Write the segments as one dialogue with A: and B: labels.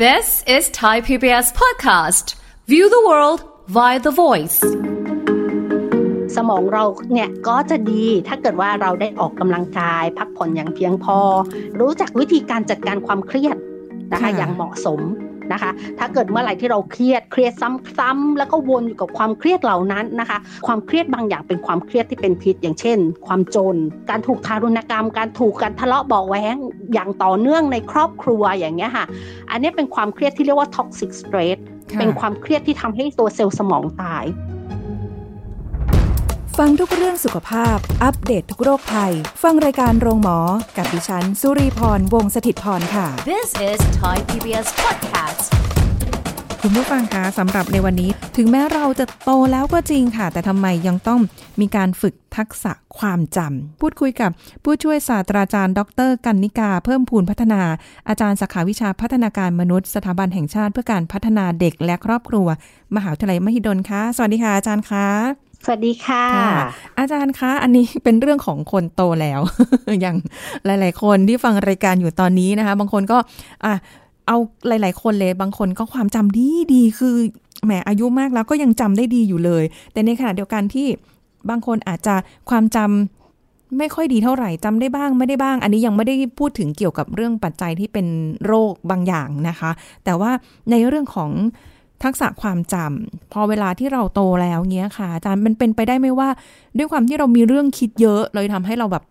A: This is Thai PBS podcast. View the world via the voice.
B: สมองเราเนี่ยก็จะดีถ้าเกิดว่าเราได้ออกกำลังกาย พักผ่อนอย่างเพียงพอ รู้จักวิธีการจัดการความเครียดนะคะ
C: ค่ะ
B: อย่างเหมาะสม นะคะ ถ้าเกิดเมื่อไหร่ที่เราเครียดเครียดซ้ำๆแล้วก็วนอยู่กับความเครียดเหล่านั้นนะคะ ความเครียดบางอย่างเป็นความเครียดที่เป็นพิษ อย่างเช่น ความจน การถูกทารุณกรรม การถูกการทะเลาะเบาะแว้งอย่างต่อเนื่องในครอบครัวอย่างเงี้ยค่ะ อันนี้เป็นความเครียดที่เรียกว่า toxic stress
C: ค่ะ
B: เป็นความเครียดที่ทำให้ตัวเซลล์สมองตาย
C: ฟังทุกเรื่องสุขภาพ อัปเดตททุกโรคภัย ฟังรายการโรงหมอ กับดิฉัน สุรีพร วงศิตพรค่ะ
A: This is Thai PBS podcast.
C: คุณผู้ฟังคะสำหรับในวันนี้ ถึงแม้เราจะโตแล้วก็จริงค่ะ แต่ทำไมยังต้องมีการฝึกทักษะความจำพูดคุยกับผู้ช่วยศาสตราจารย์ ดร กันนิกา เพิ่มพูนพัฒนา อาจารย์สาขาวิชาพัฒนาการมนุษย์ สถาบันแห่งชาติเพื่อการพัฒนาเด็กและครอบครัว มหาวิทยาลัยมหิดลค่ะสวัสดีค่ะอาจารย์คะ
B: สวัสดีค่ะ
C: คะอาจารย์คะอันนี้เป็นเรื่องของคนโตแล้ว อย่างหลาย ๆ คนที่ฟังรายการอยู่ตอนนี้นะคะ บางคนก็อะเอาหลาย ๆ คนเลย บางคนก็ความจำดีดีคือแหมอายุมากแล้วก็ยังจำได้ดีอยู่เลย แต่ในขณะเดียวกันที่บางคนอาจจะความจำไม่ค่อยดีเท่าไหร่จำได้บ้างไม่ได้บ้าง อันนี้ยังไม่ได้พูดถึงเกี่ยวกับเรื่องปัจจัยที่เป็นโรคบางอย่างนะคะ แต่ว่าในเรื่องของ ทักษะความจำพอเวลาที่เราโตแล้วเงี้ยค่ะ อาจารย์มันเป็นไปได้ไหมว่า ด้วยความที่เรามีเรื่องคิดเยอะเลยทำให้เราแบบ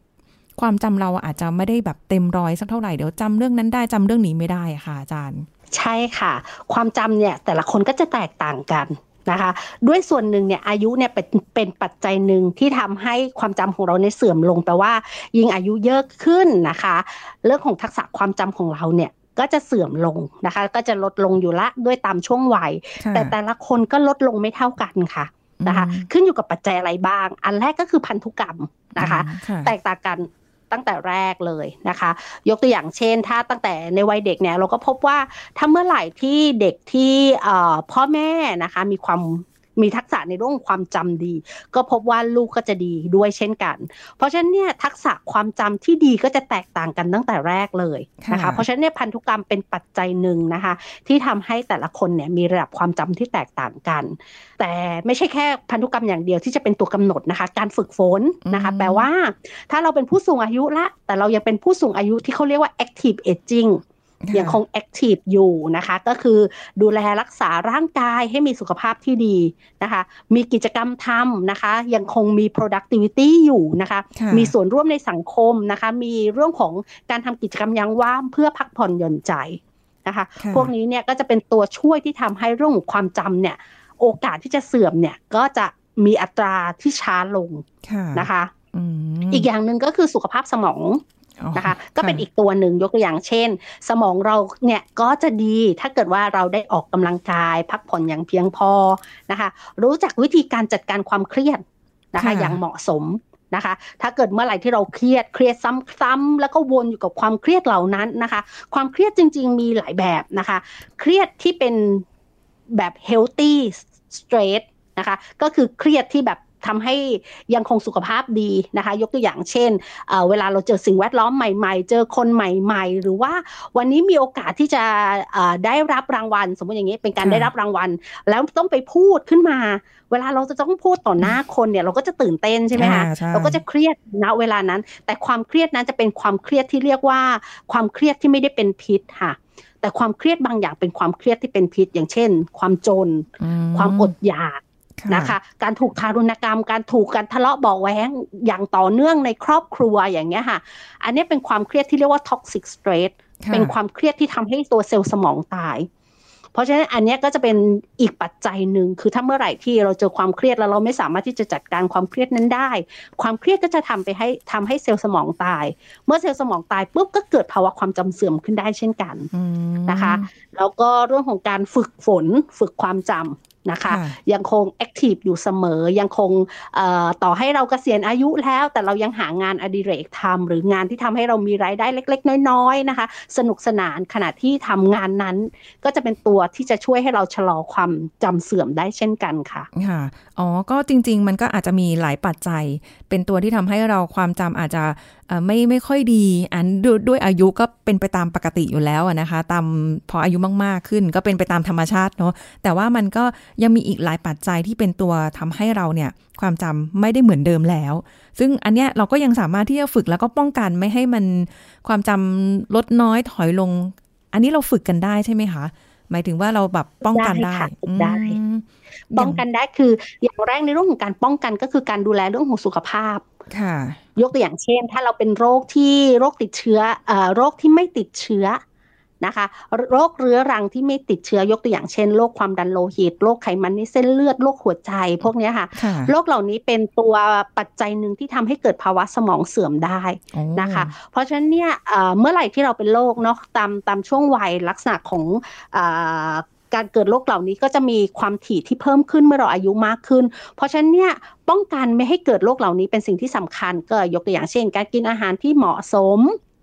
C: ความจำเราอาจจะไม่ได้แบบเต็มร้อยสักเท่าไหร่เดี๋ยวจำเรื่องนั้นได้จำเรื่องนี้ไม่ได้ค่ะ อาจารย์
B: ใช่ค่ะ ความจำเนี่ยแต่ละคนก็จะแตกต่างกันนะคะด้วยส่วนหนึ่งเนี่ยอายุเนี่ยเป็นเป็นปัจจัยหนึ่งที่ทำให้ความจำของเราเนี่ยเสื่อมลงแปลว่า ยิ่งอายุเยอะขึ้นนะคะ เรื่องของทักษะความจำของเราเนี่ย ก็จะเสื่อมลงนะคะ ก็จะลดลงอยู่ละด้วยตามช่วงวัย
C: ค่ะ
B: แต่แต่ละคนก็ลดลงไม่เท่ากันค่ะนะคะ
C: อืม
B: ขึ้นอยู่กับปัจจัยอะไรบ้าง อันแรกก็คือพันธุกรรมนะคะ
C: ค่ะ
B: แตกต่างกันตั้งแต่แรกเลยนะคะ ยกตัวอย่างเช่น ถ้าตั้งแต่ในวัยเด็กเนี่ยเราก็พบว่าถ้าเมื่อไหร่ที่เด็กที่เอ่อพ่อแม่นะคะ มีความ มีทักษะในเรื่องของความจำดี ก็พบว่าลูกก็จะดีด้วยเช่นกัน เพราะฉะนั้นเนี่ยทักษะความจำที่ดีก็จะแตกต่างกันตั้งแต่แรกเลยนะคะ
C: ค่ะ
B: เพราะฉะนั้นเนี่ยพันธุกรรมเป็นปัจจัยหนึ่งนะคะ ที่ทำให้แต่ละคนเนี่ยมีระดับความจำที่แตกต่างกัน แต่ไม่ใช่แค่พันธุกรรมอย่างเดียวที่จะเป็นตัวกำหนดนะคะ การฝึกฝนนะคะ
C: อืม
B: แปลว่า ถ้าเราเป็นผู้สูงอายุละ แต่เรายังเป็นผู้สูงอายุที่เขาเรียกว่า active aging
C: ค่ะ
B: ยังคง active อยู่นะคะ ก็คือดูแลรักษาร่างกายให้มีสุขภาพที่ดีนะคะ มีกิจกรรมทำนะคะ ยังคงมี productivity อยู่นะคะ
C: ค่ะ
B: มีส่วนร่วมในสังคมนะคะ มีเรื่องของการทำกิจกรรมยามว่างเพื่อพักผ่อนหย่อนใจนะคะ
C: ค่ะ
B: พวกนี้เนี่ยก็จะเป็นตัวช่วยที่ทำให้เรื่องของความจำเนี่ย โอกาสที่จะเสื่อมเนี่ยก็จะมีอัตราที่ช้าลง
C: ค่ะ
B: นะคะ
C: อืม
B: อีกอย่างหนึ่งก็คือสุขภาพสมอง
C: อ๋อ
B: นะคะก็เป็นอีกตัวหนึ่งยกตัวอย่างเช่น สมองเราเนี่ยก็จะดีถ้าเกิดว่าเราได้ออกกำลังกาย พักผ่อนอย่างเพียงพอนะคะรู้จักวิธีการจัดการความเครียดนะคะ
C: ค่ะ
B: อย่างเหมาะสมนะคะ ถ้าเกิดเมื่อไหร่ที่เราเครียดเครียดซ้ำๆแล้วก็วนอยู่กับความเครียดเหล่านั้นนะคะ ความเครียดจริง ๆ มีหลายแบบนะคะ เครียดที่เป็นแบบ healthy stress นะคะ ก็คือเครียดที่แบบ ทำให้ยังคงสุขภาพดีนะคะ ยกตัวอย่างเช่นเอ่อเวลาเราเจอสิ่งแวดล้อมใหม่ ๆ เจอคนใหม่ ๆ หรือว่าวันนี้มีโอกาสที่จะเอ่อได้รับรางวัล สมมติอย่างนี้เป็นการ
C: ค่ะ
B: ได้รับรางวัล แล้วต้องไปพูดขึ้นมา เวลาเราจะต้องพูดต่อหน้าคนเนี่ยเราก็จะตื่นเต้นใช่ไหมคะ
C: อ่าใช่
B: เราก็จะเครียดณเวลานั้น แต่ความเครียดนั้นจะเป็นความเครียดที่เรียกว่า ความเครียดที่ไม่ได้เป็นพิษค่ะแต่ความเครียดบางอย่างเป็นความเครียดที่เป็นพิษ อย่างเช่น ความจน
C: อื
B: ความอดอยาก นะคะ การถูกทารุณกรรม การถูกการทะเลาะเบาะแว้งอย่างต่อเนื่องในครอบครัวอย่างเงี้ยค่ะ อันนี้เป็นความเครียดที่เรียกว่า toxic stress
C: ค่ะ
B: เป็นความเครียดที่ทำให้ตัวเซลล์สมองตาย เพราะฉะนั้นอันเนี้ยก็จะเป็นอีกปัจจัยหนึ่งคือถ้าเมื่อไหร่ที่เราเจอความเครียดแล้วเราไม่สามารถที่จะจัดการความเครียดนั้นได้ ความเครียดก็จะทำไปให้ทำให้เซลล์สมองตาย เมื่อเซลล์สมองตายปุ๊บก็เกิดภาวะความจำเสื่อมขึ้นได้เช่นกัน
C: อืม
B: นะคะ แล้วก็เรื่องของการฝึกฝนฝึกความจำ นะคะ
C: ค่ะ
B: ยังคงแอคทีฟอยู่เสมอยังคงเอ่อต่อให้เราเกษียณอายุแล้ว แต่เรายังหางานอดิเรกทำหรืองานที่ทำให้เรามีรายได้เล็ก ๆ น้อยๆนะคะ สนุกสนานขณะที่ทำงานนั้น ก็จะเป็นตัวที่จะช่วยให้เราชะลอความจำเสื่อมได้เช่นกันค่ะ
C: ค่ะอ๋อก็จริง ๆ มันก็อาจจะมีหลายปัจจัย เป็นตัวที่ทำให้เราความจำอาจจะ ไม่ไม่ค่อยดี อันด้วยอายุก็เป็นไปตามปกติอยู่แล้วนะคะ ตามพออายุมากๆขึ้น ก็เป็นไปตามธรรมชาติเนาะแต่ว่ามันก็ยังมีอีกหลายปัจจัยที่เป็นตัวทำให้เราเนี่ยความจำไม่ได้เหมือนเดิมแล้ว ซึ่งอันเนี้ยเราก็ยังสามารถที่จะฝึกแล้วก็ป้องกันไม่ให้มันความจำลดน้อยถอยลง อันนี้เราฝึกกันได้ใช่ไหมคะหมายถึงว่าเราแบบป้องกันได้
B: ได้ป้องกันได้คืออย่างแรกในเรื่องของการป้องกันก็คือการดูแลเรื่องของสุขภาพ
C: ค่ะ
B: ยกตัวอย่างเช่น ถ้าเราเป็นโรคที่โรคติดเชื้อโรคที่ไม่ติดเชื้อนะคะ โรคเรื้อรังที่ไม่ติดเชื้อยกตัวอย่างเช่นโรคความดันโลหิตโรคไขมันในเส้นเลือดโรคหัวใจพวกนี้ค่ะโรคเหล่านี้เป็นตัวปัจจัยหนึ่งที่ทำให้เกิดภาวะสมองเสื่อมได้นะคะ เพราะฉะนั้นเนี่ยเมื่อไหร่ที่เราเป็นโรคเนาะตามตามช่วงวัยลักษณะของ การเกิดโรคเหล่านี้ก็จะมีความถี่ที่เพิ่มขึ้นเมื่อเราอายุมากขึ้น เพราะฉะนั้นเนี่ยป้องกันไม่ให้เกิดโรคเหล่านี้เป็นสิ่งที่สำคัญ ก็ยกตัวอย่างเช่น การกินอาหารที่เหมาะสม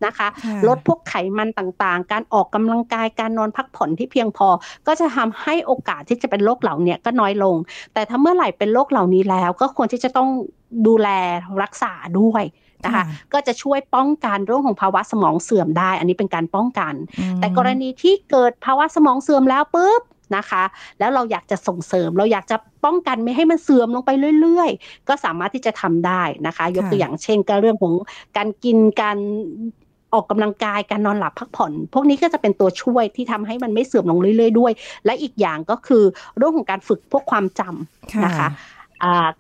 B: นะคะลดพวกไขมันต่างๆ การออกกำลังกาย การนอนพักผ่อนที่เพียงพอ ก็จะทำให้โอกาสที่จะเป็นโรคเหล่านี้ก็น้อยลง แต่ถ้าเมื่อไหร่เป็นโรคเหล่านี้แล้ว ก็ควรที่จะต้องดูแลรักษาด้วย นะคะก็จะช่วยป้องกันเรื่องของภาวะสมองเสื่อมได้ อันนี้เป็นการป้องกัน แต่กรณีที่เกิดภาวะสมองเสื่อมแล้วปุ๊บนะคะ แล้วเราอยากจะส่งเสริมเราอยากจะป้องกันไม่ให้มันเสื่อมลงไปเรื่อย ๆ ก็สามารถที่จะทำได้นะคะ ยกตัวอย่างเช่นก็เรื่องของการกินการออกกำลังกายการนอนหลับพักผ่อน พวกนี้ก็จะเป็นตัวช่วยที่ทำให้มันไม่เสื่อมลงเรื่อย ๆ ด้วย และอีกอย่างก็คือเรื่องของการฝึกพวกความจำนะคะ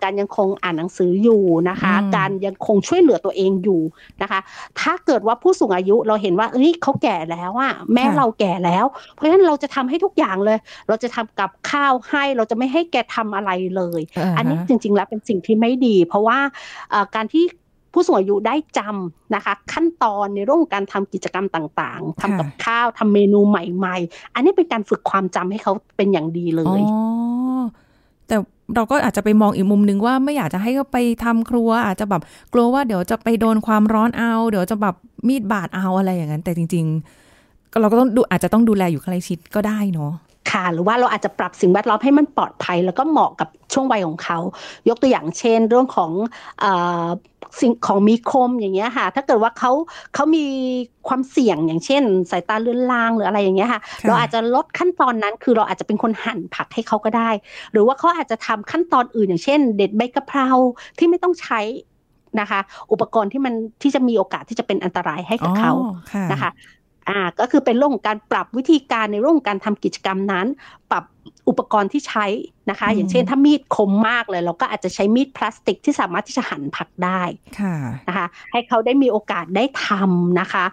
B: การยังคงอ่านหนังสืออยู่นะคะ การยังคงช่วยเหลือตัวเองอยู่นะคะ ถ้าเกิดว่าผู้สูงอายุเราเห็นว่าเฮ้ยเขาแก่แล้วอะแม่เราแก่แล้ว เพราะฉะนั้นเราจะทำให้ทุกอย่างเลย เราจะทำกับข้าวให้เราจะไม่ให้แกทำอะไรเลย อันนี้จริง ๆ แล้วเป็นสิ่งที่ไม่ดี เพราะว่าการที่ผู้สูงอายุได้จำนะคะ ขั้นตอนในเรื่องการทำกิจกรรมต่างๆทำกับข้าวทำเมนูใหม่ ๆ อันนี้เป็นการฝึกความจำให้เขาเป็นอย่างดีเลย
C: อ๋อแต่ เราก็อาจจะไปมองอีกมุมนึงว่าไม่อยากจะให้เขาไปทำครัว อาจจะแบบกลัวว่าเดี๋ยวจะไปโดนความร้อนเอา เดี๋ยวจะแบบมีดบาดเอาอะไรอย่างนั้น แต่จริง ๆ เราก็ต้องดูอาจจะต้องดูแลอยู่ใกล้ชิดก็ได้เนาะ
B: ค่ะ หรือว่าเราอาจจะปรับสิ่งแวดล้อมให้มันปลอดภัย แล้วก็เหมาะกับช่วงวัยของเขา ยกตัวอย่างเช่น เรื่องของอสิ่งของมีคมอย่างเงี้ยค่ะ ถ้าเกิดว่าเขาเขามีความเสี่ยงอย่างเช่น สายตาเลือนลางหรืออะไรอย่างเงี้ยค่ะ เราอาจจะลดขั้นตอนนั้น คือเราอาจจะเป็นคนหั่นผักให้เขาก็ได้ หรือว่าเขาอาจจะทำขั้นตอนอื่นอย่างเช่น เด็ดใบกะเพราที่ไม่ต้องใช้นะคะ อุปกรณ์ที่มันที่จะมีโอกาสที่จะเป็นอันตรายให้กับเขานะคะ อ่าก็คือเป็นเรื่องของการปรับวิธีการในเรื่องการทำกิจกรรมนั้น ปรับอุปกรณ์ที่ใช้นะคะ อย่างเช่นถ้ามีดคมมากเลย เราก็อาจจะใช้มีดพลาสติกที่สามารถที่จะหั่นผักได้นะคะ ให้เขาได้มีโอกาสได้ทำนะคะ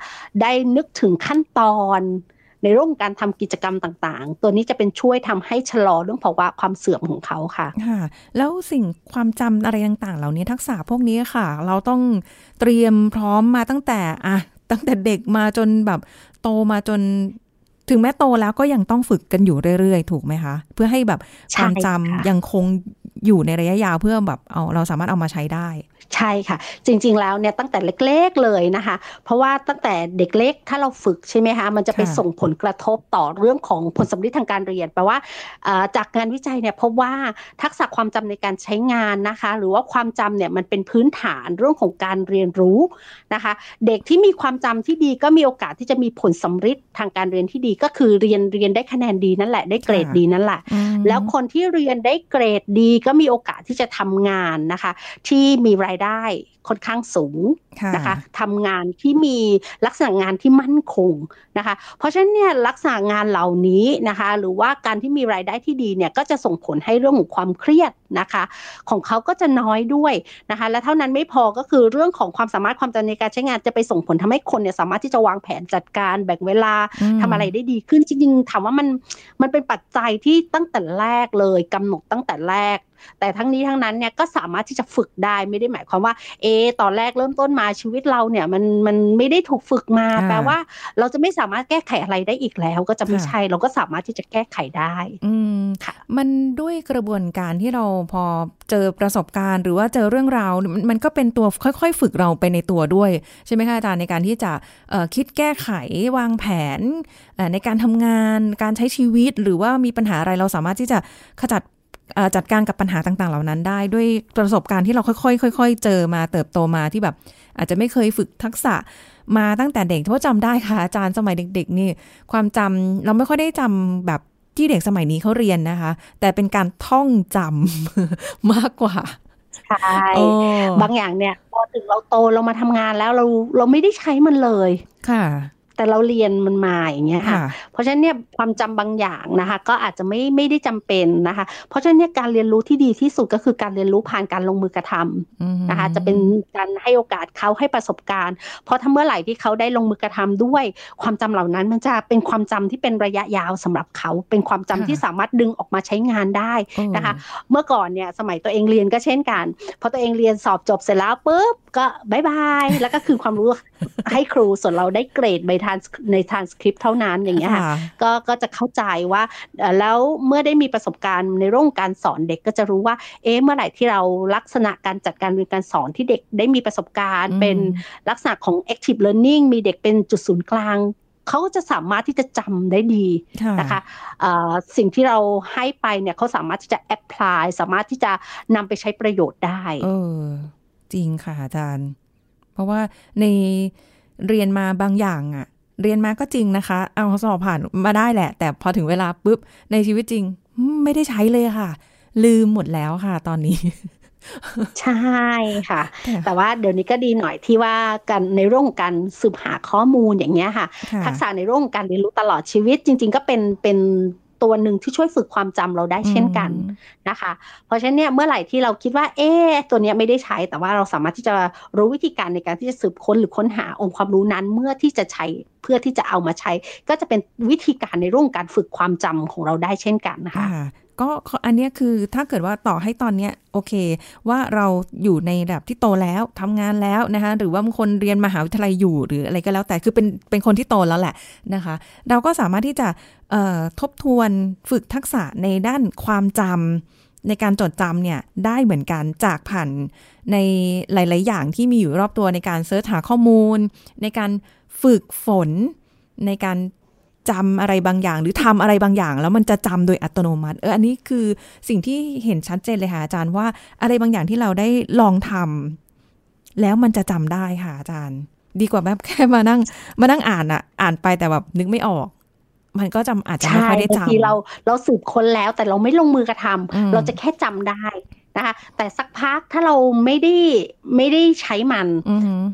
B: ได้นึกถึงขั้นตอนในเรื่องการทำกิจกรรมต่างๆ ตัวนี้จะเป็นช่วยทำให้ชะลอเรื่องภาวะความเสื่อมของเขาค่ะ
C: ค่ะ แล้วสิ่งความจำอะไรต่างๆ เหล่านี้ทักษะพวกนี้ค่ะ เราต้องเตรียมพร้อมมาตั้งแต่อะ ตั้งแต่เด็กมาจนแบบโตมาจนถึงแม้โตแล้วก็ยังต้องฝึกกันอยู่เรื่อยๆ ถูกไหมคะ เพื่อให้แบบความจำยังคง อยู่ในระยะยาวเพื่อแบบเอาเราสามารถเอามาใช้ได้
B: ใช่ค่ะ จริง ๆ แล้วเนี่ยตั้งแต่เล็กๆเลยนะคะ เพราะว่าตั้งแต่เด็กเล็กถ้าเราฝึกใช่ไหมคะมันจะไปส่งผลกระทบต่อเรื่องของผลสำลิดทางการเรียนแปลว่าจากงานวิจัยเนี่ยพบว่าทักษะความจำในการใช้งานนะคะ หรือว่าความจำเนี่ยมันเป็นพื้นฐานเรื่องของการเรียนรู้นะคะ เด็กที่มีความจำที่ดีก็มีโอกาสที่จะมีผลสำลิดทางการเรียนที่ดีก็คือเรียนเรียนได้คะแนนดีนั่นแหละได้เกรดดีนั่นแหละ แล้วคนที่เรียนได้เกรดดีก็มีโอกาส ที่จะทำงานนะคะ ที่มีรายได้ค่อนข้างสูงนะคะทำงานที่มีลักษณะงานที่มั่นคงนะคะ เพราะฉะนั้นเนี่ยลักษณะงานเหล่านี้นะคะ หรือว่าการที่มีรายได้ที่ดีเนี่ยก็จะส่งผลให้เรื่องของความเครียดนะคะ ของเขาก็จะน้อยด้วยนะคะ และเท่านั้นไม่พอก็คือเรื่องของความสามารถความจำในการใช้งานจะไปส่งผลทำให้คนเนี่ยสามารถที่จะวางแผนจัดการแบ่งเวลาทำอะไรได้ดีขึ้นจริงๆถามว่ามันมันเป็นปัจจัยที่ตั้งแต่แรกเลยกำหนดตั้งแต่แรก แต่ทั้งนี้ทั้งนั้นเนี่ยก็สามารถที่จะฝึกได้ไม่ได้หมายความว่า เอ ตอนแรกเริ่มต้นมาชีวิตเราเนี่ยมันมันไม่ได้ถูกฝึกมาแปลว่า เราจะไม่สามารถแก้ไขอะไรได้อีกแล้ว ก็จะไม่ใช่เราก็สามารถที่จะแก้ไขได้
C: อืมค่ะ มันด้วยกระบวนการที่เราพอเจอประสบการณ์ หรือว่าเจอเรื่องราวมันก็เป็นตัวค่อย ๆ ฝึกเราไปในตัวด้วย ใช่ไหมคะอาจารย์ในการที่จะคิดแก้ไขวางแผนในการทำงานการใช้ชีวิตหรือว่ามีปัญหาอะไรเราสามารถที่จะขจัด จัดการกับปัญหาต่างๆ เหล่านั้นได้ด้วยประสบการณ์ที่เราค่อยๆค่อยๆ เจอมาเติบโตมาที่แบบ อาจจะไม่เคยฝึกทักษะมาตั้งแต่เด็กเพราะจำได้ค่ะอาจารย์สมัยเด็ก ๆ นี่ ความจำเราไม่ค่อยได้จำแบบที่เด็กสมัยนี้เขาเรียนนะคะ แต่เป็นการท่องจำมากกว่า
B: ใช่บางอย่างเนี่ยพอถึงเราโตเรามาทำงานแล้วเราเราไม่ได้ใช้มันเลย
C: ค่ะ
B: แต่เราเรียนมันมาอย่างเงี้ยค่ะ เพราะฉะนั้นเนี่ยความจำบางอย่างนะคะ ก็อาจจะไม่ไม่ได้จำเป็นนะคะ เพราะฉะนั้นเนี่ยการเรียนรู้ที่ดีที่สุดก็คือการเรียนรู้ผ่านการลงมือกระทำนะคะ จะเป็นการให้โอกาสเขาให้ประสบการณ์ เพราะถ้าเมื่อไหร่ที่เขาได้ลงมือกระทำด้วย ความจำเหล่านั้นมันจะเป็นความจำที่เป็นระยะยาวสำหรับเขา เป็นความจำที่สามารถดึงออกมาใช้งานได้นะคะ เมื่อก่อนเนี่ยสมัยตัวเองเรียนก็เช่นกันพอตัวเองเรียนสอบจบเสร็จแล้วปุ๊บ ก็บายบาย แล้วก็คือความรู้ให้ครูส่วนเราได้เกรดในทานในทานสคริปต์เท่านั้นอย่างเงี้ยค่ะก็ก็จะเข้าใจว่าแล้วเมื่อได้มีประสบการณ์ในเรื่องการสอนเด็กก็จะรู้ว่า เอ๊ะเมื่อไหร่ที่เราลักษณะการจัดการเรียนการสอนที่เด็กได้มีประสบการณ์ เป็นลักษณะของ active learning มีเด็กเป็นจุดศูนย์กลางเขาจะสามารถที่จะจำได้ดีนะคะสิ่งที่เราให้ไปเนี่ยเขาสามารถที่จะแอพพลายสามารถที่จะนำไปใช้ประโยชน์ได้
C: เออ จริงค่ะอาจารย์ เพราะว่าในเรียนมาบางอย่างอะเรียนมาก็จริงนะคะ เอาสอบผ่านมาได้แหละ แต่พอถึงเวลาปุ๊บในชีวิตจริง ไม่ได้ใช้เลยค่ะ ลืมหมดแล้วค่ะ ตอนนี้
B: ใช่ค่ะ แต่ว่าเดี๋ยวนี้ก็ดีหน่อยที่ว่ากันในเรื่องการสืบหาข้อมูลอย่างเงี้ยค่ะ ทักษะในเรื่องการเรียนรู้ตลอดชีวิตจริง ๆ ก็เป็นเป็น ตัวหนึ่งที่ช่วยฝึกความจำเราได้เช่นกันนะคะ เพราะฉะนั้นเนี่ยเมื่อไหร่ที่เราคิดว่า เอ๊ตัวนี้ไม่ได้ใช้ แต่ว่าเราสามารถที่จะรู้วิธีการในการที่จะสืบค้นหรือค้นหาองค์ความรู้นั้นเมื่อที่จะใช้เพื่อที่จะเอามาใช้ ก็จะเป็นวิธีการในเรื่องการฝึกความจำของเราได้เช่นกันนะคะ
C: ก็อันนี้คือถ้าเกิดว่าต่อให้ตอนเนี้ยโอเค ว่าเราอยู่ในระดับที่โตแล้วทำงานแล้วนะคะหรือว่าบางคนเรียนมหาวิทยาลัยอยู่หรืออะไรก็แล้วแต่คือเป็นเป็นคนที่โตแล้วแหละนะคะ เราก็สามารถที่จะทบทวนฝึกทักษะในด้านความจำในการจดจำเนี่ยได้เหมือนกันจากผ่านในหลาย ๆ อย่างที่มีอยู่รอบตัวในการเสิร์ชหาข้อมูล ในการฝึกฝนในการ จำอะไรบางอย่าง หรือทำอะไรบางอย่าง แล้วมันจะจำโดยอัตโนมัติ เอออันนี้คือสิ่งที่เห็นชัดเจนเลยค่ะอาจารย์ว่าอะไรบางอย่างที่เราได้ลองทำแล้วมันจะจำได้ค่ะอาจารย์ ดีกว่าแบบแค่มานั่ง มานั่งอ่านอะอ่านไปแต่แบบนึกไม่ออก มันก็จำอาจจะไม่ค่อยได้จำบางที
B: เราเราสืบค้นแล้วแต่เราไม่ลงมือกระทำเราจะแค่จำได้ นะคะแต่สักพักถ้าเราไม่ได้ไม่ได้ใช้มัน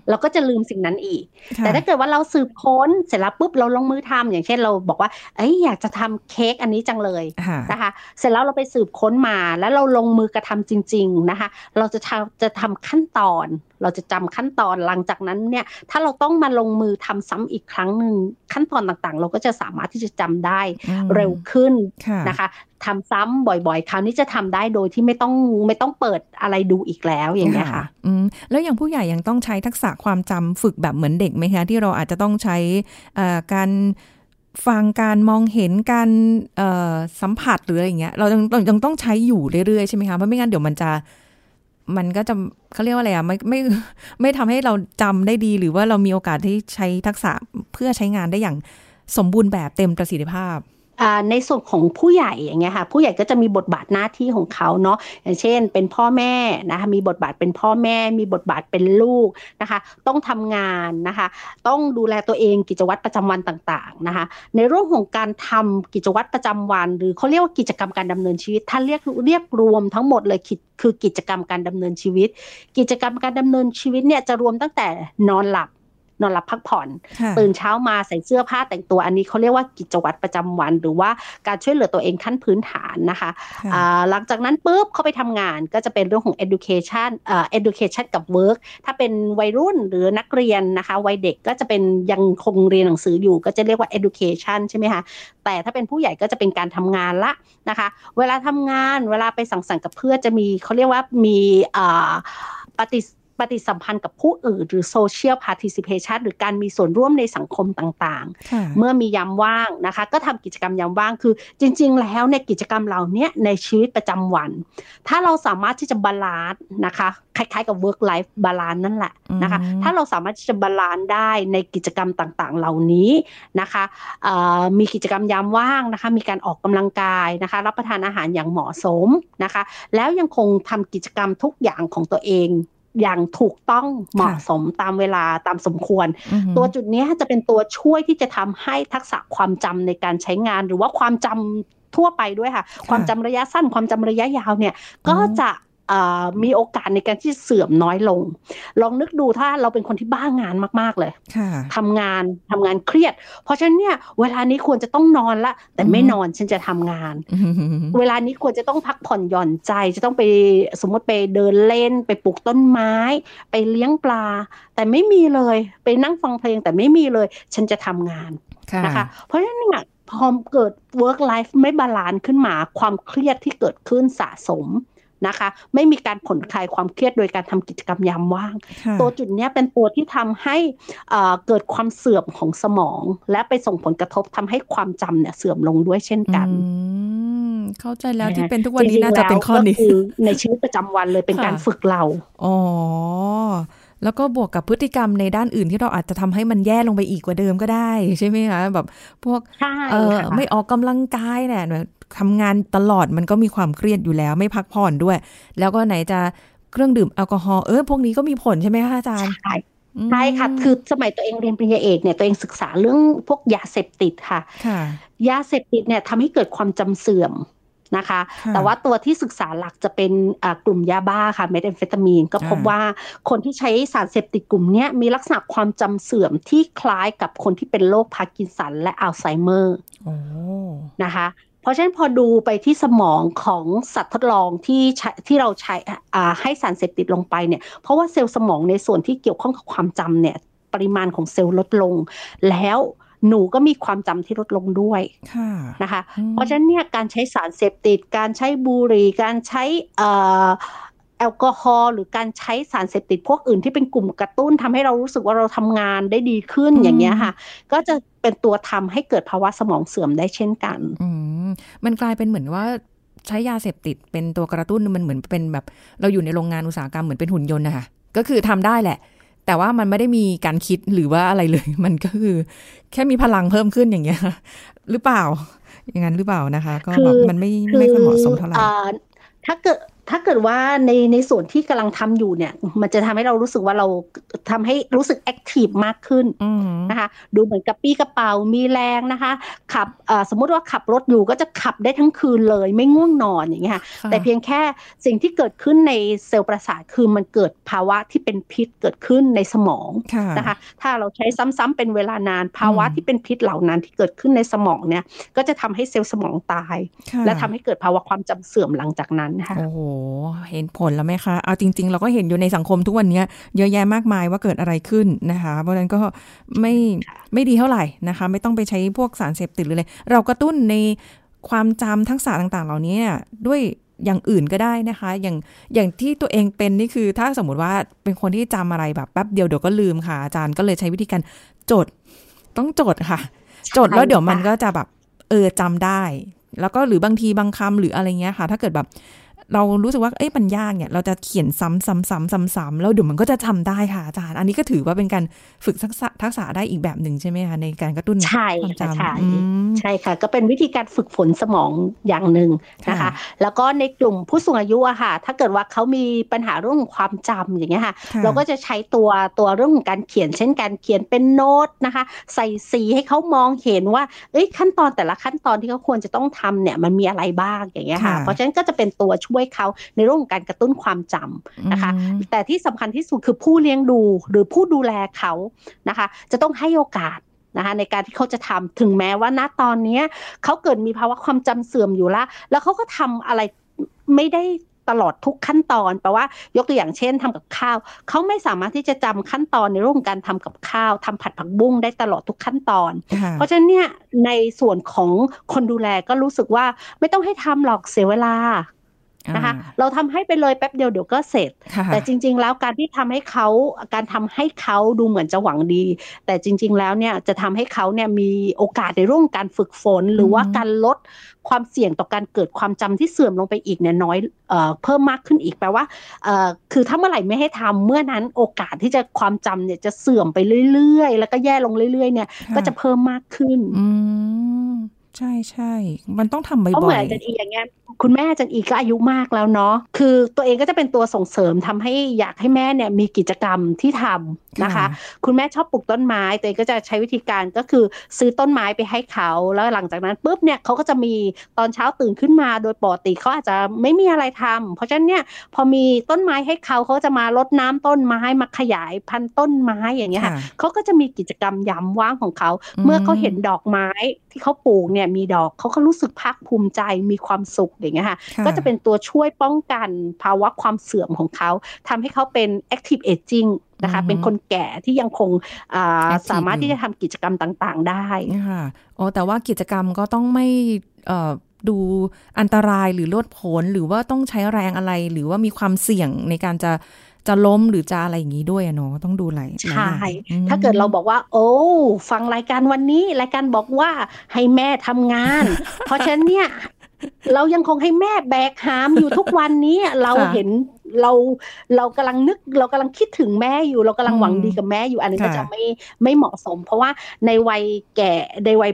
B: เราก็จะลืมสิ่งนั้นอีก แต่ถ้าเกิดว่าเราสืบค้นเสร็จแล้วปุ๊บเราลงมือทำอย่างเช่นเราบอกว่าเอ้ยอยากจะทำเค้กอันนี้จังเลยนะคะเสร็จแล้วเราไปสืบค้นมาแล้วเราลงมือกระทำจริง ๆนะคะ เราจะทำจะทำขั้นตอน เราจะจำขั้นตอนหลังจากนั้นเนี่ยถ้าเราต้องมาลงมือทำซ้ำอีกครั้งหนึ่งขั้นตอนต่างๆ เราก็จะสามารถที่จะจำได้เร็วขึ้นนะคะ ทำซ้ำบ่อยๆ คราวนี้จะทำได้โดยที่ไม่ต้องไม่ต้องเปิดอะไรดูอีกแล้วอย่างเงี้ยค่ะ
C: อืมแล้วอย่างผู้ใหญ่ยังต้องใช้ทักษะความจำฝึกแบบเหมือนเด็กไหมคะที่เราอาจจะต้องใช้การฟังการมองเห็นการสัมผัสหรืออะไรอย่างเงี้ย เรายังยังต้องใช้อยู่เรื่อยๆใช่ไหมคะเพราะไม่งั้นเดี๋ยวมันจะมันก็จะเขาเรียกว่าอะไรอะไม่ไม่ไม่ทำให้เราจำได้ดีหรือว่าเรามีโอกาสที่ใช้ทักษะเพื่อใช้งานได้อย่างสมบูรณ์แบบเต็มประสิทธิภาพ
B: ในส่วนของผู้ใหญ่อย่างเงี้ยค่ะผู้ใหญ่ก็จะมีบทบาทหน้าที่ของเขาเนาะอย่างเช่น เป็นพ่อแม่นะคะมีบทบาทเป็นพ่อแม่ มีบทบาทเป็นลูกนะคะ ต้องทำงานนะคะ ต้องดูแลตัวเองกิจวัตรประจำวันต่างๆนะคะ ในเรื่องของการทำกิจวัตรประจำวัน หรือเขาเรียกว่ากิจกรรมการดำเนินชีวิตท่านเรียกเรียกรวมทั้งหมดเลยคือกิจกรรมการดำเนินชีวิต กิจกรรมการดำเนินชีวิตเนี่ยจะรวมตั้งแต่นอนหลับ นอนหลับพักผ่อน ตื่นเช้ามาใส่เสื้อผ้าแต่งตัวอันนี้เขาเรียกว่ากิจวัตรประจำวัน หรือว่าการช่วยเหลือตัวเองขั้นพื้นฐานนะคะหลังจากนั้นปุ๊บเขาไปทำงานก็จะเป็นเรื่องของ education เอ่อ education กับ work ถ้าเป็นวัยรุ่นหรือนักเรียนนะคะวัยเด็กก็จะเป็นยังคงเรียนหนังสืออยู่ ก็จะเรียกว่า education ใช่ไหมคะแต่ถ้าเป็นผู้ใหญ่ก็จะเป็นการทำงานละนะคะ เวลาทำงานเวลาไปสังสรรค์กับเพื่อนจะมีเขาเรียกว่ามีปฏิ ปฏิสัมพันธ์กับผู้อื่น หรือ social participation หรือการมีส่วนร่วมในสังคมต่างๆ เมื่อมียามว่างนะคะ ก็ทำกิจกรรมยามว่างคือ จริง ๆ แล้วในกิจกรรมเหล่านี้ในชีวิตประจำวัน ถ้าเราสามารถที่จะ balance นะคะคล้ายๆกับ work life บาลานซ์นั่นแหละนะคะ ถ้าเราสามารถที่จะ balance ได้ในกิจกรรมต่างๆ เหล่านี้นะคะมีกิจกรรมยามว่างนะคะ มีการออกกำลังกายนะคะ รับประทานอาหารอย่างเหมาะสมนะคะ แล้วยังคงทำกิจกรรมทุกอย่างของตัวเอง อย่างถูกต้องเหมาะสมตามเวลาตามสมควร ตัวจุดนี้จะเป็นตัวช่วยที่จะทำให้ทักษะความจำในการใช้งาน หรือว่าความจำทั่วไปด้วยค่ะ ความจำระยะสั้นความจำระยะยาวเนี่ย ก็จะ มีโอกาสในการที่เสื่อมน้อยลง ลองนึกดูถ้าเราเป็นคนที่บ้างานมาก ๆ เลยทำงานทำงานเครียด เพราะฉะนั้นเนี่ยเวลานี้ควรจะต้องนอนละ แต่ไม่นอนฉันจะทำงาน เวลานี้ควรจะต้องพักผ่อนหย่อนใจ จะต้องไปสมมติไปเดินเล่น ไปปลูกต้นไม้ ไปเลี้ยงปลา แต่ไม่มีเลย ไปนั่งฟังเพลงแต่ไม่มีเลย ฉันจะทำงานนะคะเพราะฉะนั้นเนี่ยพอเกิด work life ไม่ balance ขึ้นมา ความเครียดที่เกิดขึ้นสะสม นะคะ ไม่มีการผ่อนคลายความเครียดโดยการทำกิจกรรมยามว่าง ตัวจุดนี้เป็นตัวที่ทำให้เกิดความเสื่อมของสมอง และไปส่งผลกระทบทำให้ความจำเนี่ยเสื่อมลงด้วยเช่นกัน
C: เข้าใจแล้วที่เป็นทุกวันนี้น่าจะเป็นข้อนี้
B: ในชีวิตประจำวันเลยเป็นการฝึกเรา
C: อ๋อแล้วก็บวกกับพฤติกรรมในด้านอื่นที่เราอาจจะทำให้มันแย่ลงไปอีกกว่าเดิมก็ได้ ใช่ไหมคะแบบพวกเออไม่ออกกำลังกายเนี่ย ทำงานตลอดมันก็มีความเครียดอยู่แล้ว ไม่พักผ่อนด้วย แล้วก็ไหนจะเครื่องดื่มแอลกอฮอล์เออพวกนี้ก็มีผลใช่ไหมคะอาจารย์
B: ใช่ใช่ค่ะ คือสมัยตัวเองเรียนปริญญาเอกเนี่ยตัวเองศึกษาเรื่องพวกยาเสพติดค่ะยาเสพติดเนี่ยทำให้เกิดความจำเสื่อมนะคะ แต่ว่าตัวที่ศึกษาหลักจะเป็นกลุ่มยาบ้าค่ะเมทแอมเฟตามีนก็พบว่าคนที่ใช้สารเสพติดกลุ่มนี้มีลักษณะความจำเสื่อมที่คล้ายกับคนที่เป็นโรคพาร์กินสันและอัลไซเมอร์นะคะ เพราะฉะนั้นพอดูไปที่สมองของสัตว์ทดลองที่ที่เราใช้ให้สารเสพติดลงไปเนี่ยเพราะว่าเซลล์สมองในส่วนที่เกี่ยวข้องกับความจำเนี่ยปริมาณของเซลล์ลดลง แล้วหนูก็มีความจำที่ลดลงด้วยนะคะ เพราะฉะนั้นเนี่ยการใช้สารเสพติด การใช้บุหรี่ การใช้ แอลกอฮอล์หรือการใช้สารเสพติดพวกอื่นที่เป็นกลุ่มกระตุ้นทำให้เรารู้สึกว่าเราทำงานได้ดีขึ้นอย่างเงี้ยค่ะ ก็จะเป็นตัวทำให้เกิดภาวะสมองเสื่อมได้เช่นกัน
C: อืมมันกลายเป็นเหมือนว่าใช้ยาเสพติดเป็นตัวกระตุ้นมันเหมือนเป็นแบบ เราอยู่ในโรงงานอุตสาหกรรมเหมือนเป็นหุ่นยนต์นะคะก็คือทำได้แหละ แต่ว่ามันไม่ได้มีการคิดหรือว่าอะไรเลย มันก็คือ แค่มีพลังเพิ่มขึ้นอย่างเงี้ย หรือเปล่า อย่างนั้นหรือเปล่านะคะ ก็แบบมันไม่ไม่ค่อยเหมาะสมเท่าไหร่
B: ถ้าเกิด ถ้าเกิดว่าในในส่วนที่กำลังทำอยู่เนี่ย มันจะทำให้เรารู้สึกว่าเราทำให้รู้สึก active มากขึ้นนะคะ ดูเหมือนกับกระปรี้กระเปร่ามีแรงนะคะ ขับสมมุติว่าขับรถอยู่ก็จะขับได้ทั้งคืนเลยไม่ง่วงนอนอย่างเงี้ยแต่เพียงแค่สิ่งที่เกิดขึ้นในเซลล์ประสาทคือมันเกิดภาวะที่เป็นพิษเกิดขึ้นในสมองนะคะ ถ้าเราใช้ซ้ำๆเป็นเวลานานภาวะที่เป็นพิษเหล่านั้นที่เกิดขึ้นในสมองเนี่ย ก็จะทำให้เซลล์สมองตาย และทำให้เกิดภาวะความจำเสื่อมหลังจากนั้นค่ะ
C: เห็นผลแล้วไหมคะ เอาจริง ๆ เราก็เห็นอยู่ในสังคมทุกวันนี้เยอะแยะมากมายว่าเกิดอะไรขึ้นนะคะ เพราะฉะนั้นก็ไม่ไม่ดีเท่าไหร่นะคะ ไม่ต้องไปใช้พวกสารเสพติดเลยเรากระตุ้นในความจำทักษะต่างๆ เหล่านี้ด้วยอย่างอื่นก็ได้นะคะ อย่างอย่างที่ตัวเองเป็นนี่คือ ถ้าสมมติว่าเป็นคนที่จำอะไรแบบแป๊บเดียวเดี๋ยวก็ลืมค่ะอาจารย์ก็เลยใช้วิธีการจดต้องจดค่ะ จดแล้วเดี๋ยวมันก็จะแบบเออจำได้ แล้วก็หรือบางทีบางคำหรืออะไรเงี้ยค่ะ ถ้าเกิดแบบ เรารู้สึกว่าเอ้ยมันยากเนี่ย เราจะเขียนซ้ำซ้ำซ้ำซ้ำซ้ำแล้วเดี๋ยวมันก็จะทำได้ค่ะอาจารย์ อันนี้ก็ถือว่าเป็นการฝึกทักษะทักษะได้อีกแบบหนึ่งใช่ไหมคะในการกระตุ้น
B: ความจำใช่ใช่ค่ะ ก็เป็นวิธีการฝึกฝนสมองอย่างหนึ่งนะคะ แล้วก็ในกลุ่มผู้สูงอายุอะค่ะ ถ้าเกิดว่าเขามีปัญหาเรื่องความจำอย่างเงี้ยค่ะ เราก็จะใช้ตัวตัวเรื่องของการเขียน เช่นการเขียนเป็นโน้ตนะคะ ใส่สีให้เขามองเห็นว่าเอ้ยขั้นตอนแต่ละขั้นตอนที่เขาควรจะต้องทำเนี่ยมันมีอะไรบ้างอย่างเงี้ยค่ะ เพราะฉะนั้นก็จะเป็นตัวช่วยเขาในเรื่องการกระตุ้นความจำนะคะ แต่ที่สำคัญที่สุดคือผู้เลี้ยงดูหรือผู้ดูแลเขานะคะ จะต้องให้โอกาสนะคะในการที่เขาจะทำถึงแม้ว่าณตอนนี้เขาเกิดมีภาวะความจำเสื่อมอยู่แล้วแล้วเขาก็ทำอะไรไม่ได้ตลอดทุกขั้นตอนแปลว่ายกตัวอย่างเช่นทำกับข้าว เขาไม่สามารถที่จะจำขั้นตอนในเรื่องการทำกับข้าวทำผัดผักบุ้งได้ตลอดทุกขั้นตอน เพราะฉะนั้นเนี่ยในส่วนของคนดูแลก็รู้สึกว่าไม่ต้องให้ทำหรอกเสียเวลา นะคะ เราทำให้ไปเลยแป๊บเดียวเดี๋ยวก็เสร็จ แต่จริง ๆ แล้วการที่ทำให้เขาการทำให้เขาดูเหมือนจะหวังดี แต่จริง ๆ แล้วเนี่ยจะทำให้เขาเนี่ยมีโอกาสในเรื่องการฝึกฝน หรือว่าการลดความเสี่ยงต่อการเกิดความจำที่เสื่อมลงไปอีกเนี่ยน้อยเอ่อเพิ่มมากขึ้นอีกแปลว่าเอ่อคือถ้าเมื่อไหร่ไม่ให้ทำเมื่อนั้นโอกาสที่จะความจำเนี่ยจะเสื่อมไปเรื่อยๆ แล้วก็แย่ลงเรื่อยๆ เนี่ย ก็จะเพิ่มมากขึ้น
C: อืใช่ใช่ มันต้องทำบ่อยๆ
B: เพราะเหมือนอาจารย์อีอย่างเงี้ย คุณแม่อาจารย์อีก็อายุมากแล้วเนาะคือตัวเองก็จะเป็นตัวส่งเสริมทำให้อยากให้แม่เนี่ยมีกิจกรรมที่ทำนะคะ คุณแม่ชอบปลูกต้นไม้ตัวเองก็จะใช้วิธีการก็คือซื้อต้นไม้ไปให้เขาแล้วหลังจากนั้นปุ๊บเนี่ยเขาก็จะมีตอนเช้าตื่นขึ้นมาโดยปกติเขาอาจจะไม่มีอะไรทำเพราะฉะนั้นเนี่ยพอมีต้นไม้ให้เขาเขาจะมารดน้ำต้นไม้มาขยายพันธุ์ต้นไม้อย่างเงี้ยค่ะ
C: ค่ะ
B: เขาก็จะมีกิจกรรมยามว่างของเขา
C: อืม
B: เมื่อเขาเห็นดอกไม้ที่เขาปลูกเนี่ยมีดอกเขาก็รู้สึกภาคภูมิใจมีความสุขอย่างเงี้ยค่ะ
C: ค่ะ
B: ก็จะเป็นตัวช่วยป้องกันภาวะความเสื่อมของเขาทำให้เขาเป็น active aging นะคะ
C: อือฮึ
B: เป็นคนแก่ที่ยังคงอ่า
C: Active
B: สามารถ
C: อยู่
B: ที่จะทำกิจกรรมต่างๆ ได้
C: ค่ะโอ้แต่ว่ากิจกรรมก็ต้องไม่เอ่อดูอันตรายหรือลดผลหรือว่าต้องใช้แรงอะไรหรือว่ามีความเสี่ยงในการจะจะล้มหรือจะอะไรอย่างนี้ด้วยอะเนาะต้องดูหลายหลาย
B: ใช่
C: อย่างอืม
B: ถ้าเกิดเราบอกว่า โอ้ฟังรายการวันนี้ รายการบอกว่าให้แม่ทำงาน เพราะฉะนั้นเนี่ย เรายังคงให้แม่แบกหามอยู่ทุกวันนี้เราเห็นเราเรากำลังนึกเรากำลังคิดถึงแม่อยู่ เรากำลังหวังดีกับแม่อยู่อันนี้ก็จะไม่ไม่เหมาะสม เพราะว่าในวัยแก่ในวัย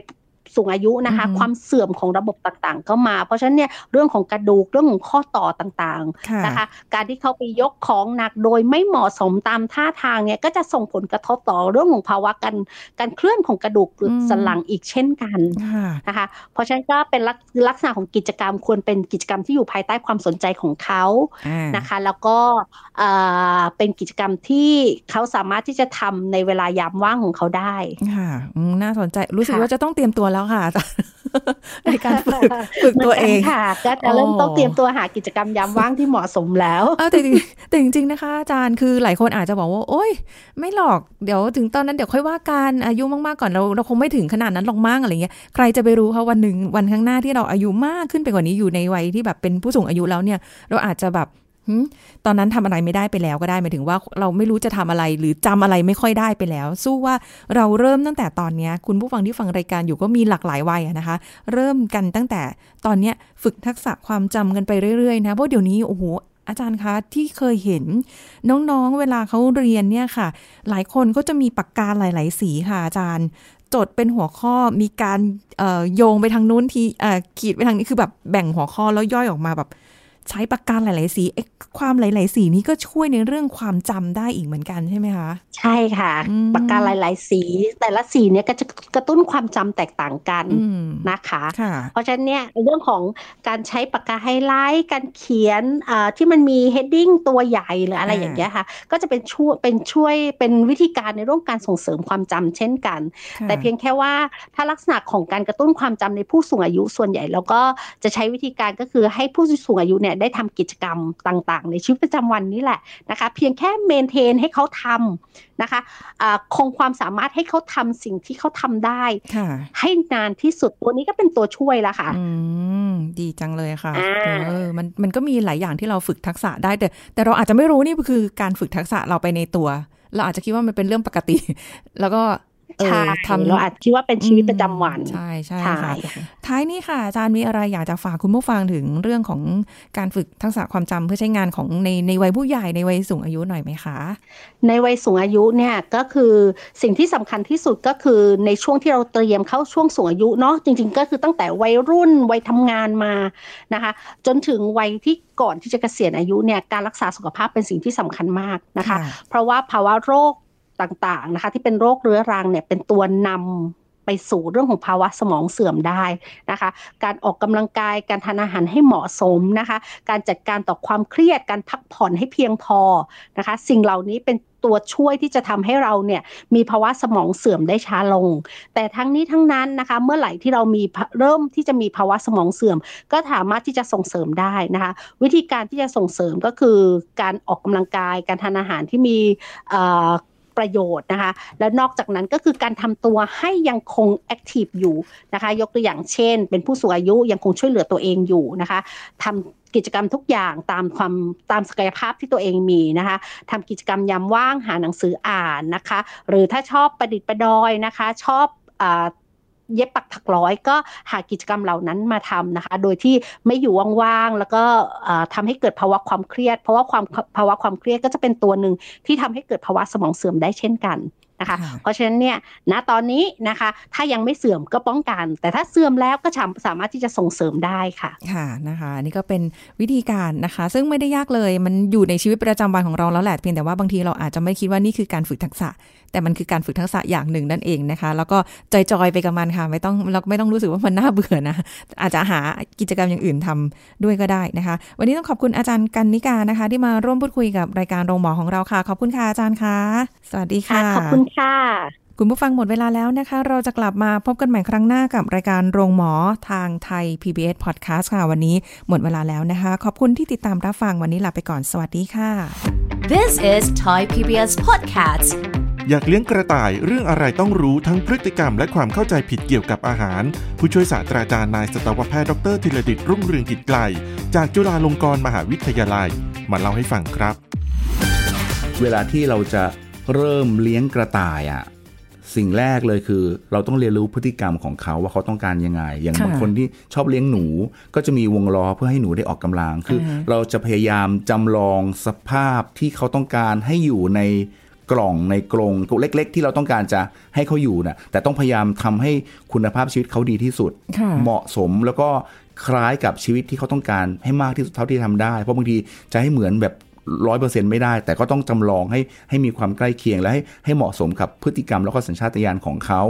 B: สูงอายุนะคะ ความเสื่อมของระบบต่างๆ ก็มา เพราะฉะนั้นเนี่ยเรื่องของกระดูกเรื่องของข้อต่อต่างๆ
C: ค่ะ
B: นะคะ การที่เขาไปยกของหนักโดยไม่เหมาะสมตามท่าทางเนี่ยก็จะส่งผลกระทบต่อเรื่องของภาวะการการเคลื่อนของกระดูก
C: อืม
B: สันหลังอีกเช่นกัน
C: ค่ะ
B: นะคะ เพราะฉะนั้นก็เป็นลักลักษณะของกิจกรรมควรเป็นกิจกรรมที่อยู่ภายใต้ความสนใจของเขา
C: อ่า
B: นะคะ แล้วก็เอ่อเป็นกิจกรรมที่เขาสามารถที่จะทำในเวลายามว่างของเขาได้
C: ค่ะอืมน่าสนใจรู้สึก
B: ค่ะ
C: ว่าจะต้องเตรียมตัวแล้วค่ะในการฝึกฝึกตัวเอง
B: หมืนกันค่ะก็จะเริ่มต้องเตรียมตัวหากิจกรรมยามว่างที่เหมาะสมแล้ว
C: เออแต่จริงแต่จริงๆนะคะ อาจารย์คือหลายคนอาจจะบอกว่า โอ๊ย ไม่หรอกเดี๋ยวถึงตอนนั้นเดี๋ยวค่อยว่ากันอายุมากๆก่อนเราเราคงไม่ถึงขนาดนั้นหรอกมั้งอะไรเงี้ยใครจะไปรู้คะวันหนึ่งวันข้างหน้าที่เราอายุมากขึ้นไปกว่านี้อยู่ในวัยที่แบบเป็นผู้สูงอายุแล้วเนี่ย เราอาจจะแบบหึ ตอนนั้นทำอะไรไม่ได้ไปแล้วก็ได้หมายถึงว่าเราไม่รู้จะทำอะไรหรือจำอะไรไม่ค่อยได้ไปแล้ว สู้ว่าเราเริ่มตั้งแต่ตอนนี้คุณผู้ฟังที่ฟังรายการอยู่ก็มีหลากหลายวัยนะคะ เริ่มกันตั้งแต่ตอนนี้ฝึกทักษะความจำกันไปเรื่อยๆนะเพราะเดี๋ยวนี้โอ้โหอาจารย์คะที่เคยเห็นน้องๆ เวลาเขาเรียนเนี่ยค่ะ หลายคนก็จะมีปากกาหลาย ๆ สีค่ะอาจารย์จดเป็นหัวข้อมีการโยงไปทางนู้นทีขีดไปทางนี้คือแบบแบ่งหัวข้อแล้วย่อยออกมาแบบ ใช้ปากกาหลาย ๆ สีเอ๊ะความหลาย ๆ สีนี้ก็ช่วยในเรื่องความจำได้อีกเหมือนกันใช่ไหมคะ
B: ใช่ค่ะ
C: อืม
B: ปากกาหลาย ๆ สี แต่ละสีเนี่ยก็จะกระตุ้นความจำแตกต่างกัน
C: อืม
B: นะคะ
C: ค่ะ
B: เพราะฉะนั้นเนี่ยเรื่องของการใช้ปากกาไฮไลท์การเขียนเอ่อที่มันมี heading ตัวใหญ่หรืออะไร
C: อ่า
B: อย่างเงี้ยค่ะ ก็จะเป็นช่วยเป็นช่วยเป็นวิธีการในเรื่องการส่งเสริมความจำเช่นกัน
C: ค่ะ
B: แต่เพียงแค่ว่าถ้าลักษณะของการกระตุ้นความจำในผู้สูงอายุส่วนใหญ่เราก็จะใช้วิธีการก็คือให้ผู้สูงอายุเนี่ยได้ทำกิจกรรมต่างๆ ในชีวิตประจำวันนี่แหละนะคะเพียงแค่เมนเทนให้เขาทำนะคะอ่าคงความสามารถให้เขาทำสิ่งที่เขาทำได้
C: ค่ะ
B: ให้นานที่สุดตัวนี้ก็เป็นตัวช่วยละค่ะ
C: อืมดีจังเลยค่ะ
B: อ่า
C: เออมันมันก็มีหลายอย่างที่เราฝึกทักษะได้แต่แต่เราอาจจะไม่รู้นี่คือการฝึกทักษะเราไปในตัว เราอาจจะคิดว่ามันเป็นเรื่องปกติ แล้วก็เอ
B: ใช่
C: อ ทำ
B: เราอาจคิดว่าเป็นชีวิตประจำวัน
C: ใช่ใช่
B: ใช่
C: ค่ะ
B: ค่ะ
C: ท้ายนี้ค่ะอาจารย์มีอะไรอยากจะฝากคุณผู้ฟังถึงเรื่องของการฝึกทักษะความจำเพื่อใช้งานของในในวัยผู้ใหญ่ในวัยสูงอายุหน่อยไหมคะ
B: ในวัยสูงอายุเนี่ยก็คือสิ่งที่สำคัญที่สุดก็คือในช่วงที่เราเตรียมเข้าช่วงสูงอายุเนาะจริง ๆ ก็คือตั้งแต่วัยรุ่นวัยทำงานมานะคะ จนถึงวัยที่ก่อนที่จะเกษียณอายุเนี่ยการรักษาสุขภาพเป็นสิ่งที่สำคัญมากนะคะ เพราะว่าภาวะโรค ต่างๆนะคะ ที่เป็นโรคเรื้อรังเนี่ยเป็นตัวนำไปสู่เรื่องของภาวะสมองเสื่อมได้นะคะ การออกกำลังกายการทานอาหารให้เหมาะสมนะคะ การจัดการต่อความเครียดการพักผ่อนให้เพียงพอนะคะ สิ่งเหล่านี้เป็นตัวช่วยที่จะทำให้เราเนี่ยมีภาวะสมองเสื่อมได้ช้าลง แต่ทั้งนี้ทั้งนั้นนะคะ เมื่อไหร่ที่เรามีเริ่มที่จะมีภาวะสมองเสื่อม ก็สามารถที่จะส่งเสริมได้นะคะ วิธีการที่จะส่งเสริมก็คือการออกกำลังกาย การทานอาหารที่มีเอ่อ ประโยชน์นะคะ และนอกจากนั้นก็คือการทำตัวให้ยังคงแอคทีฟอยู่นะคะ ยกตัวอย่างเช่น เป็นผู้สูงอายุยังคงช่วยเหลือตัวเองอยู่นะคะทำกิจกรรมทุกอย่างตามความตามศักยภาพที่ตัวเองมีนะคะทำกิจกรรมยามว่างหาหนังสืออ่านนะคะ หรือถ้าชอบประดิษฐ์ประดอยนะคะ ชอบอา เย็บปักถักร้อยก็หากิจกรรมเหล่านั้นมาทำนะคะ โดยที่ไม่อยู่ว่างๆ แล้วก็ทำทำให้เกิดภาวะความเครียด เพราะว่าความภาวะความเครียดก็จะเป็นตัวหนึ่งที่ทำให้เกิดภาวะสมองเสื่อมได้เช่นกัน นะคะ
C: ค่ะ
B: เพราะฉะนั้นเนี่ยณตอนนี้นะคะถ้ายังไม่เสื่อมก็ป้องกัน แต่ถ้าเสื่อมแล้วก็สามารถที่จะส่งเสริมได้ค่ะ
C: ค่ะนะคะอันนี่ก็เป็นวิธีการนะคะ ซึ่งไม่ได้ยากเลยมันอยู่ในชีวิตประจำวันของเราแล้วแหละเพียงแต่ว่าบางทีเราอาจจะไม่คิดว่านี่คือการฝึกทักษะ แต่มันคือการฝึกทักษะอย่างหนึ่งนั่นเองนะคะ แล้วก็จอยๆไปกับมันค่ะไม่ต้องเราไม่ต้องรู้สึกว่ามันน่าเบื่อนะอาจจะหากิจกรรมอย่างอื่นทำด้วยก็ได้นะคะ วันนี้ต้องขอบคุณอาจารย์กันนิกานะคะ ที่มาร่วมพูดคุยกับรายการโรงหมอของเราค่ะ ขอบคุณค่ะอาจารย์ค่ะสวัสดีค่ะ
B: ขอบคุณค่ะ
C: คุณผู้ฟังหมดเวลาแล้วนะคะ เราจะกลับมาพบกันใหม่ครั้งหน้ากับรายการโรงหมอทางไทย PBS Podcast ค่ะ วันนี้หมดเวลาแล้วนะคะ ขอบคุณที่ติดตามรับฟังวันนี้ลาไปก่อนสวัสดีค่ะ
A: This is Thai PBS Podcast.
D: อยากเลี้ยงกระต่ายเรื่องอะไรต้องรู้ทั้งพฤติกรรมและความเข้าใจผิดเกี่ยวกับอาหาร ผู้ช่วยศาสตราจารย์นายสัตวแพทย์ดรธีรดิตรุ่งเรืองกิจไกล จากจุฬาลงกรณ์มหาวิทยาลัย มาเล่าให้ฟังครับ
E: เวลาที่เราจะ เริ่มเลี้ยงกระต่ายอะ่ะสิ่งแรกเลยคือ เราต้องเรียนรู้พฤติกรรมของเขาว่าเขาต้องการยังไง อย่าง
C: ค่ะ
E: บางคนที่ชอบเลี้ยงหนู ก็จะมีวงล้อเพื่อให้หนูได้ออกกำลัง คืออ
C: อฮะ
E: เราจะพยายามจำลองสภาพที่เขาต้องการให้อยู่ในกล่องในกรงเล็ก ๆ ที่เราต้องการจะให้เขาอยู่นะแต่ต้องพยายามทำให้คุณภาพชีวิตเขาดีที่สุด
C: ค่ะ
E: เหมาะสมแล้วก็คล้ายกับชีวิตที่เขาต้องการให้มากที่สุดเท่าที่ทำได้ เพราะบางทีจะให้เหมือนแบบ ร้อยเปอร์เซ็นต์ไม่ได้ แต่ก็ต้องจำลองให้ให้มีความใกล้เคียงและให้ให้เหมาะสมกับพฤติกรรมแล้วก็สัญชาตญาณของเขา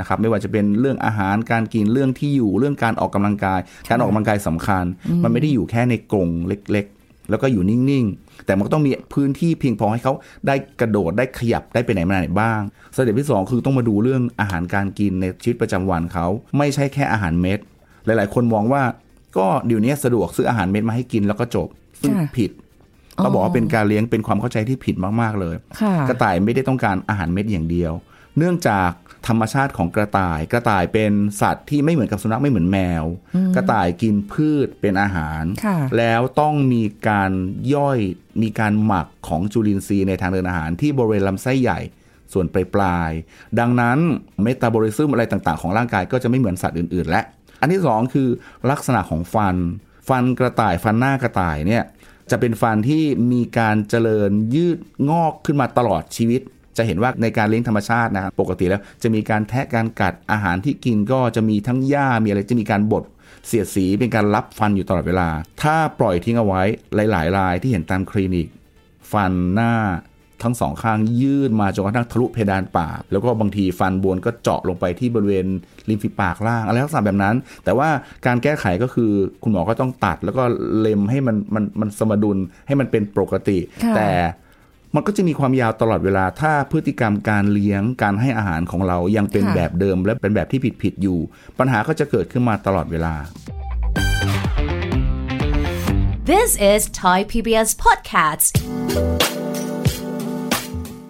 E: นะครับไม่ว่าจะเป็นเรื่องอาหารการกินเรื่องที่อยู่เรื่องการออกกำลังกาย การออกกำลังกายสำคัญ มันไม่ได้อยู่แค่ในกรงเล็กๆ แล้วก็อยู่นิ่งๆ แต่มันก็ต้องมีพื้นที่เพียงพอให้เขาได้กระโดดได้ขยับได้ไปไหนมาไหนบ้างสเต็ปที่สองคือต้องมาดูเรื่องอาหารการกินในชีวิตประจำวันเขาไม่ใช่แค่อาหารเม็ดหลายๆ คนมองว่าก็เดี๋ยวนี้สะดวกซื้ออาหารเม็ดมาให้กินแล้วก็จบซึ่ง
C: ค่ะ
E: ผิด เราบอกว่าเป็นการเลี้ยงเป็นความเข้าใจที่ผิดมากๆเลย
C: ค่ะ
E: กระต่ายไม่ได้ต้องการอาหารเม็ดอย่างเดียว เนื่องจากธรรมชาติของกระต่าย กระต่ายเป็นสัตว์ที่ไม่เหมือนกับสุนัขไม่เหมือนแมว กระต่ายกินพืชเป็นอาหาร
C: ค่ะ
E: แล้วต้องมีการย่อยมีการหมักของจุลินทรีย์ในทางเดินอาหารที่บริเวณลำไส้ใหญ่ส่วนปลายปลายๆดังนั้นเมตาบอลิซึมอะไรต่างๆ ของร่างกายก็จะไม่เหมือนสัตว์อื่น ๆ และ อันที่สองคือลักษณะของฟัน ฟันกระต่ายฟันหน้ากระต่ายเนี่ย จะเป็นฟันที่มีการเจริญยืดงอกขึ้นมาตลอดชีวิต จะเห็นว่าในการเลี้ยงธรรมชาตินะครับปกติแล้วจะมีการแทะการกัดอาหารที่กินก็จะมีทั้งหญ้ามีอะไรจะมีการบดเสียดสีเป็นการรับฟันอยู่ตลอดเวลา ถ้าปล่อยทิ้งเอาไว้หลายๆรายที่เห็นตามคลินิก ฟันหน้า ทั้งสองข้างยืดมาจนกระทั่งทะลุเพดานปาก แล้วก็บางทีฟันบนก็เจาะลงไปที่บริเวณริมฝีปากล่างอะไรลักษณะแบบนั้น แต่ว่าการแก้ไขก็คือคุณหมอก็ต้องตัด แล้วก็เล็มให้มันมันมันสมดุลให้มันเป็นปกติ
C: ค่ะ
E: แต่มันก็จะมีความยาวตลอดเวลา ถ้าพฤติกรรมการเลี้ยงการให้อาหารของเรายังเป็น
C: ค่ะ
E: แบบเดิม และเป็นแบบที่ผิดผิดๆอยู่ ปัญหาก็จะเกิดขึ้นมาตลอดเวลา
A: This is Thai PBS Podcast.